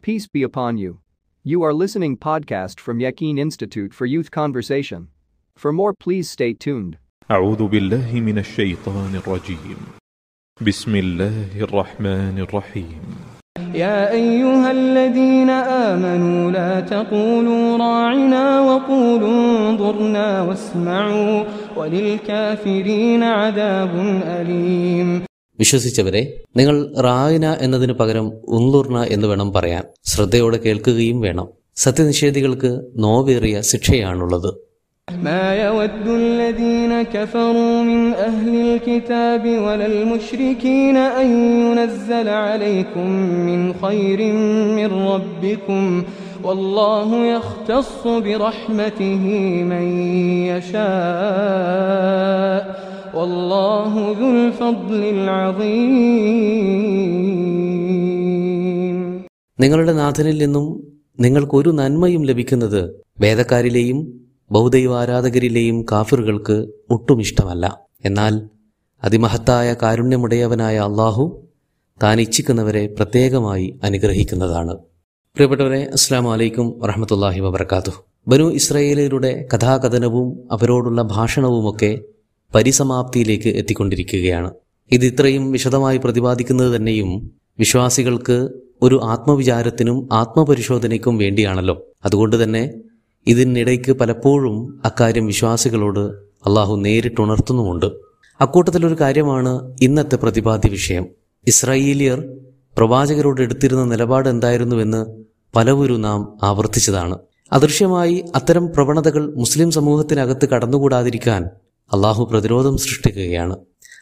Peace be upon you. You are listening podcast from Yakin Institute for Youth Conversation. For more please stay tuned. أعوذ بالله من الشيطان الرجيم بسم الله الرحمن الرحيم يا أيها الذين آمنوا لا تقولوا راعنا وقولوا انظرنا واسمعوا وللكافرين عذاب أليم വിശ്വസിച്ചവരെ നിങ്ങൾ റായിന എന്നതിനു പകരം ഉന്ലുർന എന്ന് വേണം പറയാൻ ശ്രദ്ധയോടെ കേൾക്കുകയും വേണം സത്യനിഷേധികൾക്ക് നോവേറിയ ശിക്ഷയാണുള്ളത് ما يود الذين كفروا من أهل الكتاب ولا المشركين أن ينزل عليكم من خير من ربكم والله يختص برحمته من يشاء والله ذو الفضل العظيم നിങ്ങളുടെ നാഥനിൽ നിന്നും നിങ്ങൾക്കൊരു നന്മയും ലഭിക്കുന്നത് വേദക്കാരിലെയും ബൗദ്ധൈവാരാധകരിലെയും കാഫിറുകൾക്ക് ഒട്ടും ഇഷ്ടമല്ല എന്നാൽ അതിമഹത്തായ കാരുണ്യമുടയവനായ അള്ളാഹു താൻ ഇച്ഛിക്കുന്നവരെ പ്രത്യേകമായി അനുഗ്രഹിക്കുന്നതാണ് പ്രിയപ്പെട്ടവരെ അസ്സാം വലൈക്കും വറഹമത്തല്ലാഹി വബർക്കാത്തു ബനു ഇസ്രയേലരുടെ കഥാകഥനവും അവരോടുള്ള ഭാഷണവുമൊക്കെ പരിസമാപ്തിയിലേക്ക് എത്തിക്കൊണ്ടിരിക്കുകയാണ്. ഇത് ഇത്രയും വിശദമായി പ്രതിപാദിക്കുന്നത് തന്നെയും വിശ്വാസികൾക്ക് ഒരു ആത്മവിചാരത്തിനും ആത്മപരിശോധനയ്ക്കും വേണ്ടിയാണല്ലോ. അതുകൊണ്ട് തന്നെ ഇതിനിടയ്ക്ക് പലപ്പോഴും അക്കാര്യം വിശ്വാസികളോട് അള്ളാഹു നേരിട്ടുണർത്തുന്നുമുണ്ട്. അക്കൂട്ടത്തിലൊരു കാര്യമാണ് ഇന്നത്തെ പ്രതിപാദ്യ വിഷയം. ഇസ്രായേലിയർ പ്രവാചകരോട് എടുത്തിരുന്ന നിലപാട് എന്തായിരുന്നുവെന്ന് പലവരും നാം ആവർത്തിച്ചതാണ്. അദൃശ്യമായി അത്തരം പ്രവണതകൾ മുസ്ലിം സമൂഹത്തിനകത്ത് കടന്നുകൂടാതിരിക്കാൻ അള്ളാഹു പ്രതിരോധം സൃഷ്ടിക്കുകയാണ്.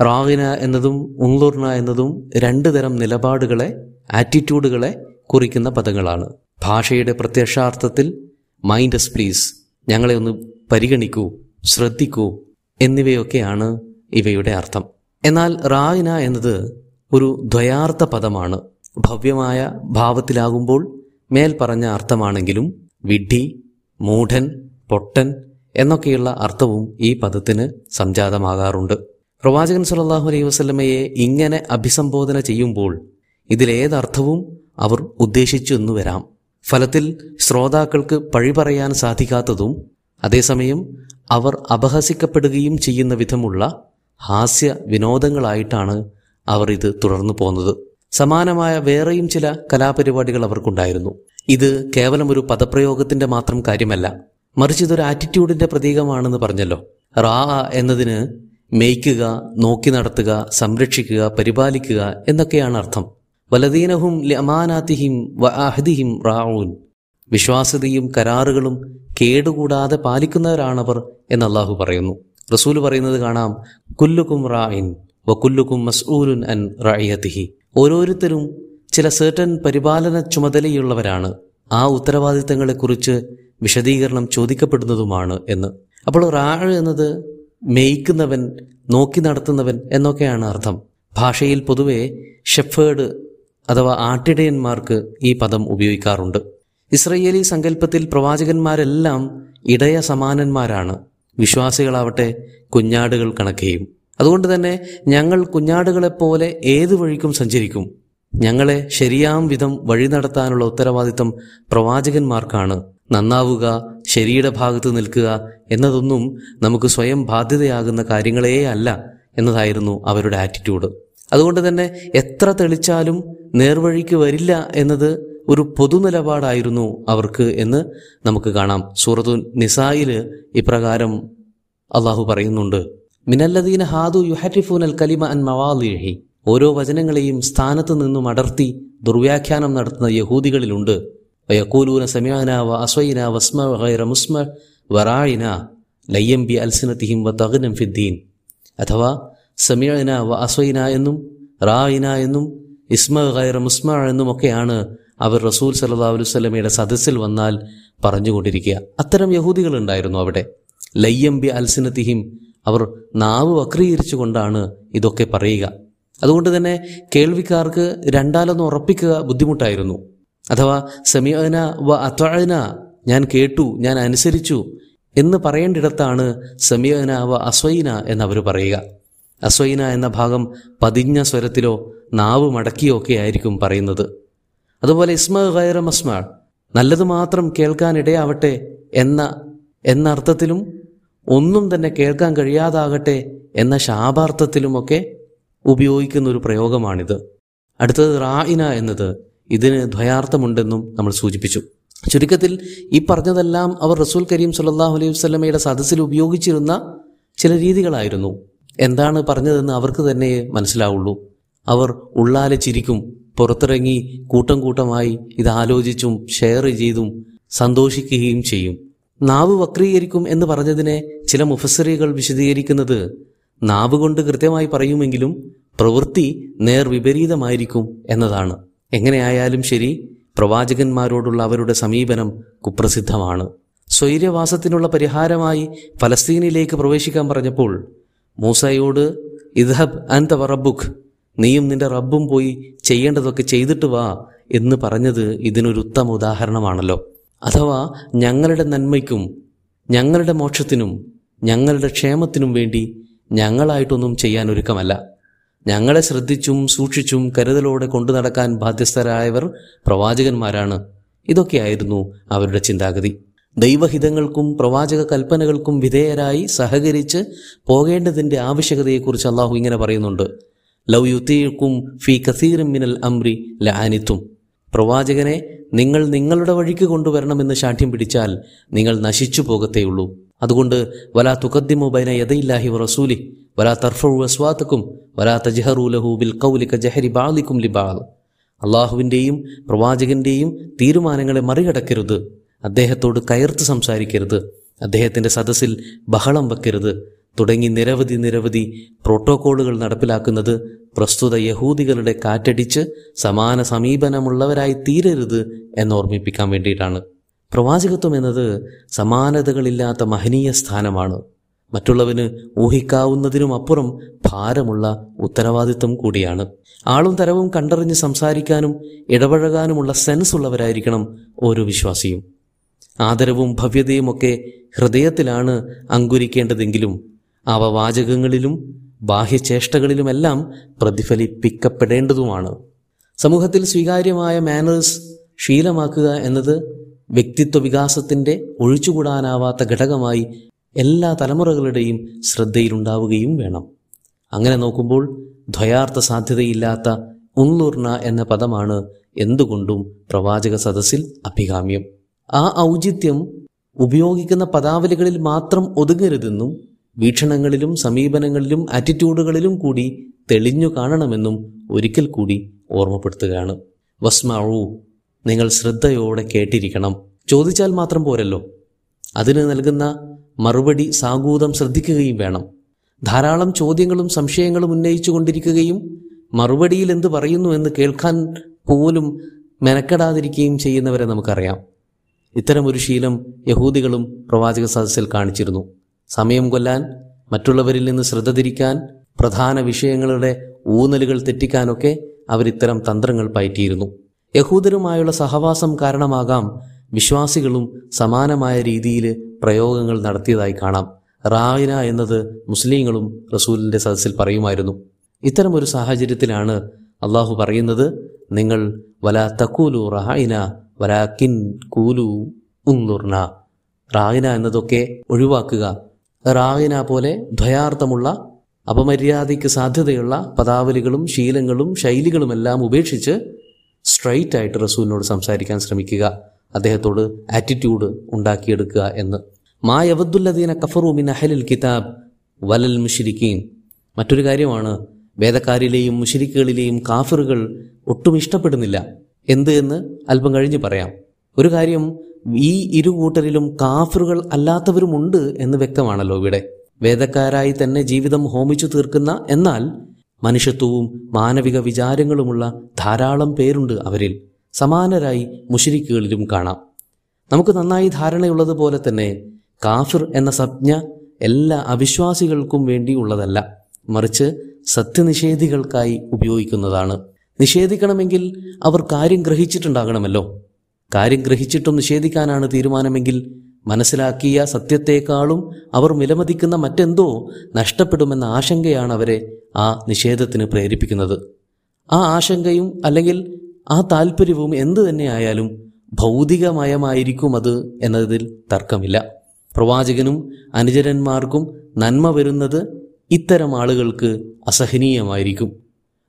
റാവിന എന്നതും ഉങ്ലൂർന എന്നതും രണ്ട് തരം നിലപാടുകളെ ആറ്റിറ്റ്യൂഡുകളെ കുറിക്കുന്ന പദങ്ങളാണ്. ഭാഷയുടെ പ്രത്യക്ഷാർത്ഥത്തിൽ മൈൻഡസ് പ്ലീസ് ഞങ്ങളെ ഒന്ന് പരിഗണിക്കൂ ശ്രദ്ധിക്കൂ എന്നിവയൊക്കെയാണ് ഇവയുടെ അർത്ഥം. എന്നാൽ റായിന എന്നത് ഒരു ദ്വയാർത്ഥ പദമാണ്. ഭവ്യമായ ഭാവത്തിലാകുമ്പോൾ മേൽ പറഞ്ഞ അർത്ഥമാണെങ്കിലും വിഡ്ഢി മൂഢൻ പൊട്ടൻ എന്നൊക്കെയുള്ള അർത്ഥവും ഈ പദത്തിന് സംജാതമാകാറുണ്ട്. പ്രവാചകൻ സല്ലല്ലാഹു അലൈഹി വസ്ലമയെ ഇങ്ങനെ അഭിസംബോധന ചെയ്യുമ്പോൾ ഇതിലേതർത്ഥവും അവർ ഉദ്ദേശിച്ചു എന്ന് വരാം. ഫലത്തിൽ ശ്രോതാക്കൾക്ക് പഴി പറയാൻ സാധിക്കാത്തതും അതേസമയം അവർ അപഹസിക്കപ്പെടുകയും ചെയ്യുന്ന വിധമുള്ള ഹാസ്യ വിനോദങ്ങളായിട്ടാണ് അവർ ഇത് തുടർന്നു പോന്നത്. സമാനമായ വേറെയും ചില കലാപരിപാടികൾ അവർക്കുണ്ടായിരുന്നു. ഇത് കേവലം ഒരു പദപ്രയോഗത്തിന്റെ മാത്രം കാര്യമല്ല. മറിച്ച് ഇതൊരു ആറ്റിറ്റ്യൂഡിന്റെ പ്രതീകമാണെന്ന് പറഞ്ഞല്ലോ. റാ എന്നതിന് മേയ്ക്കുക നോക്കി നടത്തുക സംരക്ഷിക്കുക പരിപാലിക്കുക എന്നൊക്കെയാണ് അർത്ഥം. വലദീനഹും ലമാനാത്തിഹിം വഹദിഹിം റാവൂൻ വിശ്വാസ്യതയും കരാറുകളും കേടുകൂടാതെ പാലിക്കുന്നവരാണവർ എന്ന് അള്ളാഹു പറയുന്നു. റസൂൽ പറയുന്നത് കാണാം കുല്ലുക്കും റായിൻ വ കുല്ലുക്കും മസ്ഊലുൻ അൻ റായിയത്തിഹി ഓരോരുത്തരും ചില സേർട്ടൻ പരിപാലന ചുമതലയുള്ളവരാണ്. ആ ഉത്തരവാദിത്തങ്ങളെക്കുറിച്ച് വിശദീകരണം ചോദിക്കപ്പെടുന്നതുമാണ് എന്ന്. അപ്പോൾ റാഴ് എന്നത് മേയ്ക്കുന്നവൻ നോക്കി നടത്തുന്നവൻ എന്നൊക്കെയാണ് അർത്ഥം. ഭാഷയിൽ പൊതുവെ ഷെഫേഡ് അഥവാ ആട്ടിടയന്മാർക്ക് ഈ പദം ഉപയോഗിക്കാറുണ്ട്. ഇസ്രയേലി സങ്കല്പത്തിൽ പ്രവാചകന്മാരെല്ലാം ഇടയ സമാനന്മാരാണ്. വിശ്വാസികളാവട്ടെ കുഞ്ഞാടുകൾ കണക്കെയും. അതുകൊണ്ട് തന്നെ ഞങ്ങൾ കുഞ്ഞാടുകളെപ്പോലെ ഏതു വഴിക്കും സഞ്ചരിക്കും. ഞങ്ങളെ ശരിയാം വിധം വഴി നടത്താനുള്ള ഉത്തരവാദിത്തം പ്രവാചകന്മാർക്കാണ്. നന്നാവുക ശരിയുടെ ഭാഗത്ത് നിൽക്കുക എന്നതൊന്നും നമുക്ക് സ്വയം ബാധ്യതയാകുന്ന കാര്യങ്ങളേ അല്ല എന്നതായിരുന്നു അവരുടെ ആറ്റിറ്റ്യൂഡ് അതുകൊണ്ട് തന്നെ എത്ര തെളിച്ചാലും നേർവഴിക്ക് വരില്ല എന്നത് ഒരു പൊതുനിലപാടായിരുന്നു അവർക്ക് എന്ന് നമുക്ക് കാണാം. സൂറത്തു നിസായിൽ ഇപ്രകാരം അള്ളാഹു പറയുന്നുണ്ട് മിനല്ലദീന ഹാദു യുഹരിഫൂൻ അൽ കലിമ അൻ മവാലിഹി ഓരോ വചനങ്ങളെയും സ്ഥാനത്ത് നിന്നും അടർത്തി ദുർവ്യാഖ്യാനം നടത്തുന്ന യഹൂദികളിലുണ്ട്. വയക്കൂലൂന سمعنا وأصينا واسمع غير مسمع മുസ്മ ലയ്യം ബി അൽസിനത്തിഹിം വ തകനം ഫിദ്ദീൻ അഥവാ സമീഅന വ അസ്വൈന എന്നും റായിന എന്നും ഇസ്മ ഗൈറ മുസ്മ എന്നുമൊക്കെയാണ് അവർ റസൂൽ സല്ലാ അലൈഹി വസല്ലമയുടെ സദസ്സിൽ വന്നാൽ പറഞ്ഞുകൊണ്ടിരിക്കുക. അത്തരം യഹൂദികൾ ഉണ്ടായിരുന്നു അവിടെ. ലയ്യം ബി അൽസിനത്തിഹിം അവർ നാവ് വക്രീകരിച്ചു കൊണ്ടാണ് ഇതൊക്കെ പറയുക. അതുകൊണ്ട് തന്നെ കേൾവിക്കാർക്ക് രണ്ടാലൊന്ന് ഉറപ്പിക്കുക ബുദ്ധിമുട്ടായിരുന്നു. അഥവാ സമീഅന വ അത്വഅന ഞാൻ കേട്ടു ഞാൻ അനുസരിച്ചു എന്ന് പറയേണ്ടിടത്താണ് സമീഅന വ അസ്വൈന എന്നവർ പറയുക. അസ്വൈന എന്ന ഭാഗം പതിഞ്ഞ സ്വരത്തിലോ നാവ് മടക്കിയോ ഒക്കെ ആയിരിക്കും പറയുന്നത്. അതുപോലെ ഇസ്മ ഗൈറ മസ്മ നല്ലത് മാത്രം കേൾക്കാനിടയാവട്ടെ എന്ന എന്ന അർത്ഥത്തിലും ഒന്നും തന്നെ കേൾക്കാൻ കഴിയാതാകട്ടെ എന്ന ശാപാർത്ഥത്തിലുമൊക്കെ ഉപയോഗിക്കുന്ന ഒരു പ്രയോഗമാണിത്. അടുത്തത് റായിന എന്നത് ഇതിന് ദ്വയാർത്ഥമുണ്ടെന്നും നമ്മൾ സൂചിപ്പിച്ചു. ചുരുക്കത്തിൽ ഈ പറഞ്ഞതെല്ലാം അവർ റസൂൽ കരീം സുല്ലാഹു അലൈഹി വസ്ലമയുടെ സദസ്സിൽ ഉപയോഗിച്ചിരുന്ന ചില രീതികളായിരുന്നു. എന്താണ് പറഞ്ഞതെന്ന് അവർക്ക് തന്നെ മനസ്സിലാവുള്ളൂ. അവർ ഉള്ളാലെ ചിരിക്കും പുറത്തിറങ്ങി കൂട്ടം കൂട്ടമായി ഇത് ആലോചിച്ചും ഷെയർ ചെയ്തും സന്തോഷിക്കുകയും ചെയ്യും. നാവ് വക്രീകരിക്കും എന്ന് പറഞ്ഞതിനെ ചില മുഫസറികൾ വിശദീകരിക്കുന്നത് നാവ് കൊണ്ട് കൃത്യമായി പറയുമെങ്കിലും പ്രവൃത്തി നേർ വിപരീതമായിരിക്കും എന്നതാണ്. എങ്ങനെയായാലും ശരി പ്രവാചകന്മാരോടുള്ള അവരുടെ സമീപനം കുപ്രസിദ്ധമാണ്. സ്വൈര്യവാസത്തിനുള്ള പരിഹാരമായി ഫലസ്തീനിലേക്ക് പ്രവേശിക്കാൻ പറഞ്ഞപ്പോൾ മൂസയോട് ഇദ്ഹബ് അൻത റബ്ബുഖ് നീയും നിന്റെ റബ്ബും പോയി ചെയ്യേണ്ടതൊക്കെ ചെയ്തിട്ട് വാ എന്ന് പറഞ്ഞത് ഇതിനൊരു ഉത്തമ ഉദാഹരണമാണല്ലോ. അഥവാ ഞങ്ങളുടെ നന്മയ്ക്കും ഞങ്ങളുടെ മോക്ഷത്തിനും ഞങ്ങളുടെ ക്ഷേമത്തിനും വേണ്ടി ഞങ്ങളായിട്ടൊന്നും ചെയ്യാൻ ഒരുക്കമല്ല. ഞങ്ങളെ ശ്രദ്ധിച്ചും സൂക്ഷിച്ചും കരുതലോടെ കൊണ്ടു നടക്കാൻ ബാധ്യസ്ഥരായവർ പ്രവാചകന്മാരാണ്. ഇതൊക്കെയായിരുന്നു അവരുടെ ചിന്താഗതി. ദൈവഹിതങ്ങൾക്കും പ്രവാചക കൽപ്പനകൾക്കും വിധേയരായി സഹകരിച്ച് പോകേണ്ടതിന്റെ ആവശ്യകതയെക്കുറിച്ച് അള്ളാഹു ഇങ്ങനെ പറയുന്നുണ്ട്. ലവ് യുത്തീർക്കും ഫി കസീറും മിനൽ അംരി ലാനിത്തും പ്രവാചകനെ നിങ്ങൾ നിങ്ങളുടെ വഴിക്ക് കൊണ്ടുവരണമെന്ന് ശാഠ്യം പിടിച്ചാൽ നിങ്ങൾ നശിച്ചു പോകത്തേയുള്ളൂ. അതുകൊണ്ട് വലാ തുഖദ്ദിമു ബൈന യദയില്ലാഹി റസൂലി വലാ തർഫു അസ്വാത്തക്കും വലാ തജ്ഹറു ലഹു ബിൽ കൗലിക കജഹരി ബാലിക്കും ലിബാൽ അള്ളാഹുവിന്റെയും പ്രവാചകന്റെയും തീരുമാനങ്ങളെ മറികടക്കരുത് അദ്ദേഹത്തോട് കയർത്ത് സംസാരിക്കരുത് അദ്ദേഹത്തിന്റെ സദസ്സിൽ ബഹളം വെക്കരുത്. തുടങ്ങി നിരവധി നിരവധി പ്രോട്ടോക്കോളുകൾ നടപ്പിലാക്കുന്നത് പ്രസ്തുത യഹൂദികളുടെ കാറ്റടിച്ച് സമാന സമീപനമുള്ളവരായി തീരരുത് എന്നോർമ്മിപ്പിക്കാൻ വേണ്ടിയിട്ടാണ്. പ്രവാചകത്വം എന്നത് സമാനതകളില്ലാത്ത മഹനീയ സ്ഥാനമാണ്. മറ്റുള്ളവന് ഊഹിക്കാവുന്നതിനും അപ്പുറം ഭാരമുള്ള ഉത്തരവാദിത്വം കൂടിയാണ്. ആളും തരവും കണ്ടറിഞ്ഞ് സംസാരിക്കാനും ഇടപഴകാനുമുള്ള സെൻസ് ഉള്ളവരായിരിക്കണം ഓരോ വിശ്വാസിയും. ആദരവും ഭവ്യതയും ഒക്കെ ഹൃദയത്തിലാണ് അങ്കുരിക്കേണ്ടതെങ്കിലും അവ വാചകങ്ങളിലും ബാഹ്യചേഷ്ടകളിലുമെല്ലാം പ്രതിഫലിപ്പിക്കപ്പെടേണ്ടതുമാണ്. സമൂഹത്തിൽ സ്വീകാര്യമായ മാനേഴ്സ് ശീലമാക്കുക എന്നത് വ്യക്തിത്വ വികാസത്തിന്റെ ഒഴിച്ചുകൂടാനാവാത്ത ഘടകമായി എല്ലാ തലമുറകളുടെയും ശ്രദ്ധയിലുണ്ടാവുകയും വേണം. അങ്ങനെ നോക്കുമ്പോൾ ദ്വയാർത്ഥ സാധ്യതയില്ലാത്ത ഉള്ളൂർണ എന്ന പദമാണ് എന്തുകൊണ്ടും പ്രവാചക സദസ്സിൽ അഭികാമ്യം. ആ ഔചിത്യം ഉപയോഗിക്കുന്ന പദാവലികളിൽ മാത്രം ഒതുങ്ങരുതെന്നും വീക്ഷണങ്ങളിലും സമീപനങ്ങളിലും ആറ്റിറ്റ്യൂഡുകളിലും കൂടി തെളിഞ്ഞു കാണണമെന്നും ഒരിക്കൽ കൂടി ഓർമ്മപ്പെടുത്തുകയാണ്. വസ്മാവു നിങ്ങൾ ശ്രദ്ധയോടെ കേട്ടിരിക്കണം. ചോദിച്ചാൽ മാത്രം പോരല്ലോ. അതിന് നൽകുന്ന മറുപടി സാഗൂതം ശ്രദ്ധിക്കുകയും വേണം. ധാരാളം ചോദ്യങ്ങളും സംശയങ്ങളും ഉന്നയിച്ചു കൊണ്ടിരിക്കുകയും മറുപടിയിൽ എന്ത് പറയുന്നു എന്ന് കേൾക്കാൻ പോലും മെനക്കെടാതിരിക്കുകയും ചെയ്യുന്നവരെ നമുക്കറിയാം. ഇത്തരമൊരു ശീലം യഹൂദികളും പ്രവാചക സദസ്സിൽ കാണിച്ചിരുന്നു. സമയം കൊല്ലാൻ മറ്റുള്ളവരിൽ നിന്ന് ശ്രദ്ധ തിരിക്കാൻ പ്രധാന വിഷയങ്ങളുടെ ഊന്നലുകൾ തെറ്റിക്കാനൊക്കെ അവരിത്തരം തന്ത്രങ്ങൾ പയറ്റിയിരുന്നു. യഹൂദരുമായുള്ള സഹവാസം കാരണമാകാം വിശ്വാസികളും സമാനമായ രീതിയിൽ പ്രയോഗങ്ങൾ നടത്തിയതായി കാണാം. റായിന എന്നത് മുസ്ലിങ്ങളും റസൂലിന്റെ സദസ്സിൽ പറയുമായിരുന്നു. ഇത്തരമൊരു സാഹചര്യത്തിലാണ് അള്ളാഹു പറയുന്നത് നിങ്ങൾ വലാ തക്കൂലു റായിന വലാക്കിൻ കൂലു ഉന്നുർന റായിന എന്നതൊക്കെ ഒഴിവാക്കുക റായിന പോലെ ദ്വയാർത്ഥമുള്ള അപമര്യാദയ്ക്ക് സാധ്യതയുള്ള പദാവലികളും ശീലങ്ങളും ശൈലികളുമെല്ലാം ഉപേക്ഷിച്ച് സ്ട്രൈറ്റ് ആയിട്ട് റസൂലിനോട് സംസാരിക്കാൻ ശ്രമിക്കുക അദ്ദേഹത്തോട് ആറ്റിറ്റ്യൂഡ് ഉണ്ടാക്കിയെടുക്കുക എന്ന്. മാ യവദ്ദുല്ലദീന കഫറു മിൻ അഹലിൽ കിതാബ് വലൽ മുഷിരിക്കീൻ മറ്റൊരു കാര്യമാണ് വേദക്കാരിലെയും മുഷിരിക്കുകളിലെയും കാഫറുകൾ ഒട്ടും ഇഷ്ടപ്പെടുന്നില്ല. എന്ത് എന്ന് അല്പം കഴിഞ്ഞ് പറയാം. ഒരു കാര്യം ഈ ഇരു കൂട്ടരിലും കാഫറുകൾ അല്ലാത്തവരുമുണ്ട് എന്ന് വ്യക്തമാണല്ലോ ഇവിടെ. വേദക്കാരായി തന്നെ ജീവിതം ഹോമിച്ചു തീർക്കുന്ന എന്നാൽ മനുഷ്യത്വവും മാനവിക വിചാരങ്ങളുമുള്ള ധാരാളം പേരുണ്ട് അവരിൽ. സമാനരായി മുഷിരിക്കുകളിലും കാണാം. നമുക്ക് നന്നായി ധാരണയുള്ളതുപോലെ തന്നെ കാഫിർ എന്ന സംജ്ഞ എല്ലാ അവിശ്വാസികൾക്കും വേണ്ടിയുള്ളതല്ല. മറിച്ച് സത്യനിഷേധികൾക്കായി ഉപയോഗിക്കുന്നതാണ്. നിഷേധിക്കണമെങ്കിൽ അവർ കാര്യം ഗ്രഹിച്ചിട്ടുണ്ടാകണമല്ലോ. കാര്യം ഗ്രഹിച്ചിട്ടും നിഷേധിക്കാനാണ് തീരുമാനമെങ്കിൽ മനസ്സിലാക്കിയ സത്യത്തെക്കാളും അവർ വിലമതിക്കുന്ന മറ്റെന്തോ നഷ്ടപ്പെടുമെന്ന ആശങ്കയാണ് അവരെ ആ നിഷേധത്തിന് പ്രേരിപ്പിക്കുന്നത്. ആ ആശങ്കയും അല്ലെങ്കിൽ ആ താല്പര്യവും എന്തു തന്നെയായാലും ഭൗതികമയമായിരിക്കും അത് എന്നതിൽ തർക്കമില്ല. പ്രവാചകനും അനുചരന്മാർക്കും നന്മ വരുന്നത് ഇത്തരം ആളുകൾക്ക് അസഹനീയമായിരിക്കും.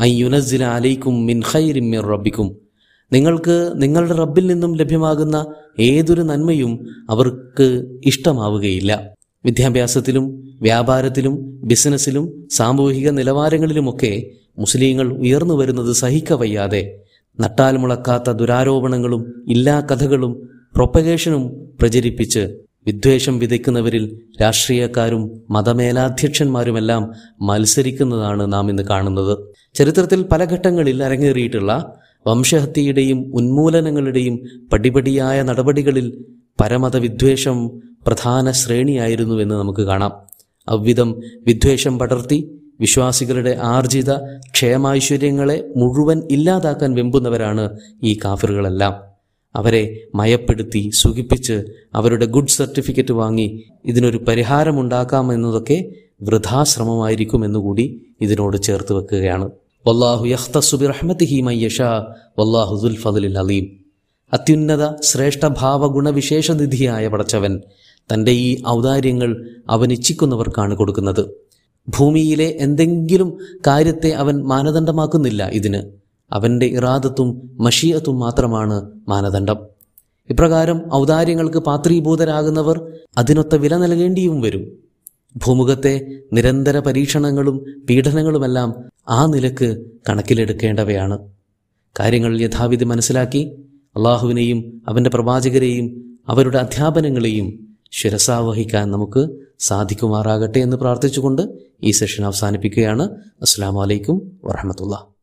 ഐ യുനസില അലൈക്കും മിൻ നിങ്ങൾക്ക് നിങ്ങളുടെ റബ്ബിൽ നിന്നും ലഭ്യമാകുന്ന ഏതൊരു നന്മയും അവർക്ക് ഇഷ്ടമാവുകയില്ല. വിദ്യാഭ്യാസത്തിലും വ്യാപാരത്തിലും ബിസിനസ്സിലും സാമൂഹിക നിലവാരങ്ങളിലുമൊക്കെ മുസ്ലിങ്ങൾ ഉയർന്നു വരുന്നത് സഹിക്കവയ്യാതെ നട്ടാൽ മുളക്കാത്ത ദുരാരോപണങ്ങളും ഇല്ലാ കഥകളും പ്രൊപ്പഗേഷനും പ്രചരിപ്പിച്ച് വിദ്വേഷം വിതയ്ക്കുന്നവരിൽ രാഷ്ട്രീയക്കാരും മതമേലാധ്യക്ഷന്മാരുമെല്ലാം മത്സരിക്കുന്നതാണ് നാം ഇന്ന് കാണുന്നത്. ചരിത്രത്തിൽ പല ഘട്ടങ്ങളിൽ അരങ്ങേറിയിട്ടുള്ള വംശഹത്യയുടെയും ഉന്മൂലനങ്ങളുടെയും പടിപടിയായ നടപടികളിൽ പരമത വിദ്വേഷം പ്രധാന ശ്രേണിയായിരുന്നുവെന്ന് നമുക്ക് കാണാം. അവ്വിധം വിദ്വേഷം പടർത്തി വിശ്വാസികളുടെ ആർജിത ക്ഷേമൈശ്വര്യങ്ങളെ മുഴുവൻ ഇല്ലാതാക്കാൻ വെമ്പുന്നവരാണ് ഈ കാഫിറുകളെല്ലാം. അവരെ മയപ്പെടുത്തി സുഖിപ്പിച്ച് അവരുടെ ഗുഡ് സർട്ടിഫിക്കറ്റ് വാങ്ങി ഇതിനൊരു പരിഹാരമുണ്ടാക്കാമെന്നതൊക്കെ വൃഥാശ്രമമായിരിക്കുമെന്നുകൂടി ഇതിനോട് ചേർത്ത് വെക്കുകയാണ്. വല്ലാഹു യഖ്തസു റഹ്മത്തിഹി മയ്യഷാ വല്ലാഹു ദുൽ ഫദലിൽ അലീം. അത്യുന്നത ശ്രേഷ്ഠ ഭാവഗുണവിശേഷനിധിയായ പടച്ചവൻ തന്റെ ഈ ഔദാര്യങ്ങൾ അവൻ ഇച്ഛിക്കുന്നവർക്കാണ് കൊടുക്കുന്നത്. ഭൂമിയിലെ എന്തെങ്കിലും കാര്യത്തെ അവൻ മാനദണ്ഡമാക്കുന്നില്ല ഇതിന്. അവന്റെ ഇറാദത്തും മഷീയത്തും മാത്രമാണ് മാനദണ്ഡം. ഇപ്രകാരം ഔദാര്യങ്ങൾക്ക് പാത്രീഭൂതരാകുന്നവർ അതിനൊത്ത വില നൽകേണ്ടിയും വരും. ഭൂമുഖത്തെ നിരന്തര പരീക്ഷണങ്ങളും പീഡനങ്ങളുമെല്ലാം ആ നിലയ്ക്ക് കണക്കിലെടുക്കേണ്ടവയാണ്. കാര്യങ്ങൾ യഥാവിധി മനസ്സിലാക്കി അള്ളാഹുവിനെയും അവന്റെ പ്രവാചകരെയും അവരുടെ അധ്യാപനങ്ങളെയും ശിരസാവഹിക്കാൻ നമുക്ക് സാധിക്കുമാറാകട്ടെ എന്ന് പ്രാർത്ഥിച്ചുകൊണ്ട് ഈ സെഷൻ അവസാനിപ്പിക്കുകയാണ്. അസ്സാം വലൈക്കും വറഹമത്തുള്ള